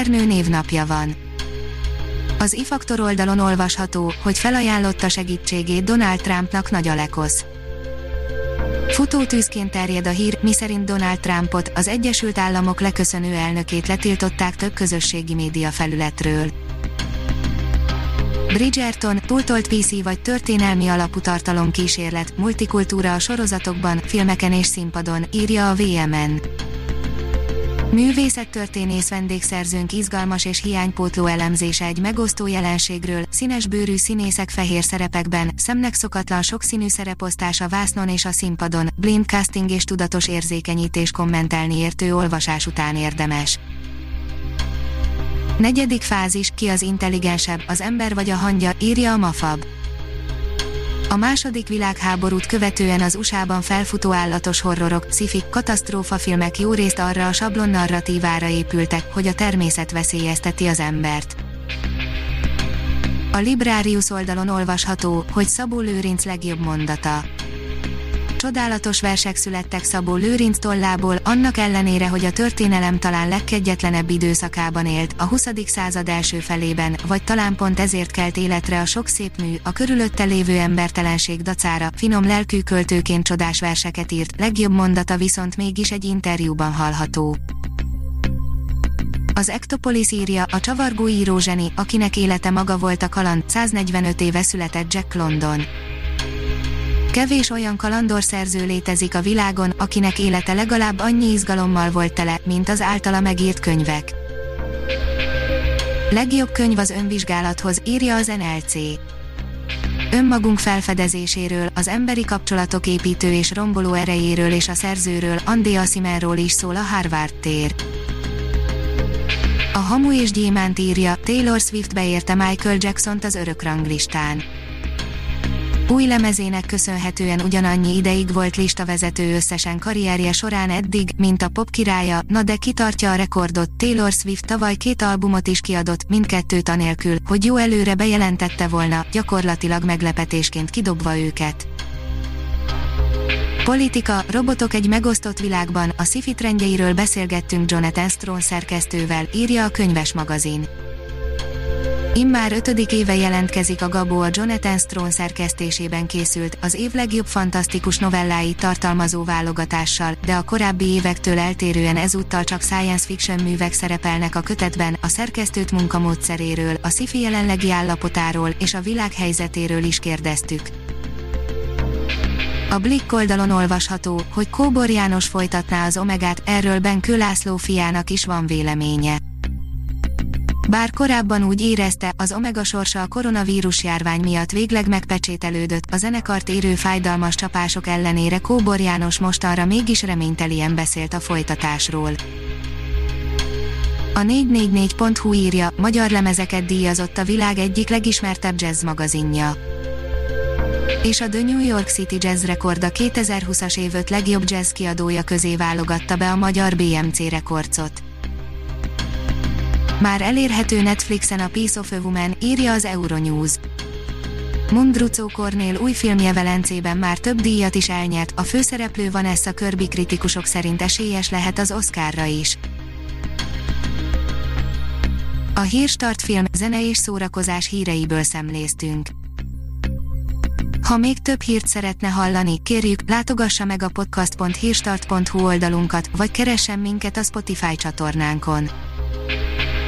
Ernő névnapja van. Az ifaktor oldalon olvasható, hogy felajánlotta segítségét Donald Trumpnak Nagy Alekosz. Futótűzként terjed a hír, miszerint Donald Trumpot, az Egyesült Államok leköszönő elnökét letiltották több közösségi média felületről. Bridgerton, túltolt PC vagy történelmi alapú tartalom kísérlet, multikultúra a sorozatokban, filmeken és színpadon, írja a VMN. Művészettörténész vendégszerzőnk izgalmas és hiánypótló elemzése egy megosztó jelenségről, színes bőrű színészek fehér szerepekben, szemnek szokatlan sokszínű szereposztás a vásznon és a színpadon, blind casting és tudatos érzékenyítés kommentelni értő olvasás után érdemes. Negyedik fázis, ki az intelligensebb, az ember vagy a hangya, írja a Mafab. A második világháborút követően az USA-ban felfutó állatos horrorok, szifik, katasztrófafilmek jó részt arra a sablon narratívára épültek, hogy a természet veszélyezteti az embert. A Librarius oldalon olvasható, hogy Szabó Lőrinc legjobb mondata. Csodálatos versek születtek Szabó Lőrinc tollából, annak ellenére, hogy a történelem talán legkegyetlenebb időszakában élt, a 20. század első felében, vagy talán pont ezért kelt életre a sok szép mű, a körülötte lévő embertelenség dacára, finom lelkű költőként csodás verseket írt, legjobb mondata viszont mégis egy interjúban hallható. Az Ektopolis írja, a csavargó író zseni, akinek élete maga volt a kaland, 145 éve született Jack London. Kevés olyan kalandorszerző létezik a világon, akinek élete legalább annyi izgalommal volt tele, mint az általa megírt könyvek. Legjobb könyv az önvizsgálathoz, írja az NLC. Önmagunk felfedezéséről, az emberi kapcsolatok építő és romboló erejéről és a szerzőről, Andy Asimerról is szól a Harvard tér. A Hamu és Gyémánt írja, Taylor Swift beérte Michael Jackson-t az örök ranglistán. Új lemezének köszönhetően ugyanannyi ideig volt listavezető összesen karrierje során eddig, mint a pop királya, na de kitartja a rekordot, Taylor Swift tavaly két albumot is kiadott, mindkettőt anélkül, hogy jó előre bejelentette volna, gyakorlatilag meglepetésként kidobva őket. Politika, robotok egy megosztott világban, a sci trendjeiről beszélgettünk Jonathan Strawn szerkesztővel, írja a könyves magazin. Immár ötödik éve jelentkezik a Gabó a Jonathan Strawn szerkesztésében készült, az év legjobb fantasztikus novelláit tartalmazó válogatással, de a korábbi évektől eltérően ezúttal csak science fiction művek szerepelnek a kötetben, a szerkesztőt munkamódszeréről, a sci jelenlegi állapotáról és a világ helyzetéről is kérdeztük. A Blick oldalon olvasható, hogy Kóbor János folytatná az Omegát, erről Benkő László fiának is van véleménye. Bár korábban úgy érezte, az Omega sorsa a koronavírus járvány miatt végleg megpecsételődött, a zenekart érő fájdalmas csapások ellenére Kóbor János mostanra mégis reménytelien beszélt a folytatásról. A 444.hu írja, magyar lemezeket díjazott a világ egyik legismertebb jazz magazinja. És a The New York City Jazz Record a 2020-as év öt legjobb jazz kiadója közé válogatta be a magyar BMC rekordcot. Már elérhető Netflixen a Piece of a Woman, írja az Euronews. Mundrucó Kornél új filmje Velencében már több díjat is elnyert, a főszereplő Vanessa Kirby kritikusok szerint esélyes lehet az Oscarra is. A Hírstart film, zene és szórakozás híreiből szemléztünk. Ha még több hírt szeretne hallani, kérjük, látogassa meg a podcast.hírstart.hu oldalunkat, vagy keressen minket a Spotify csatornánkon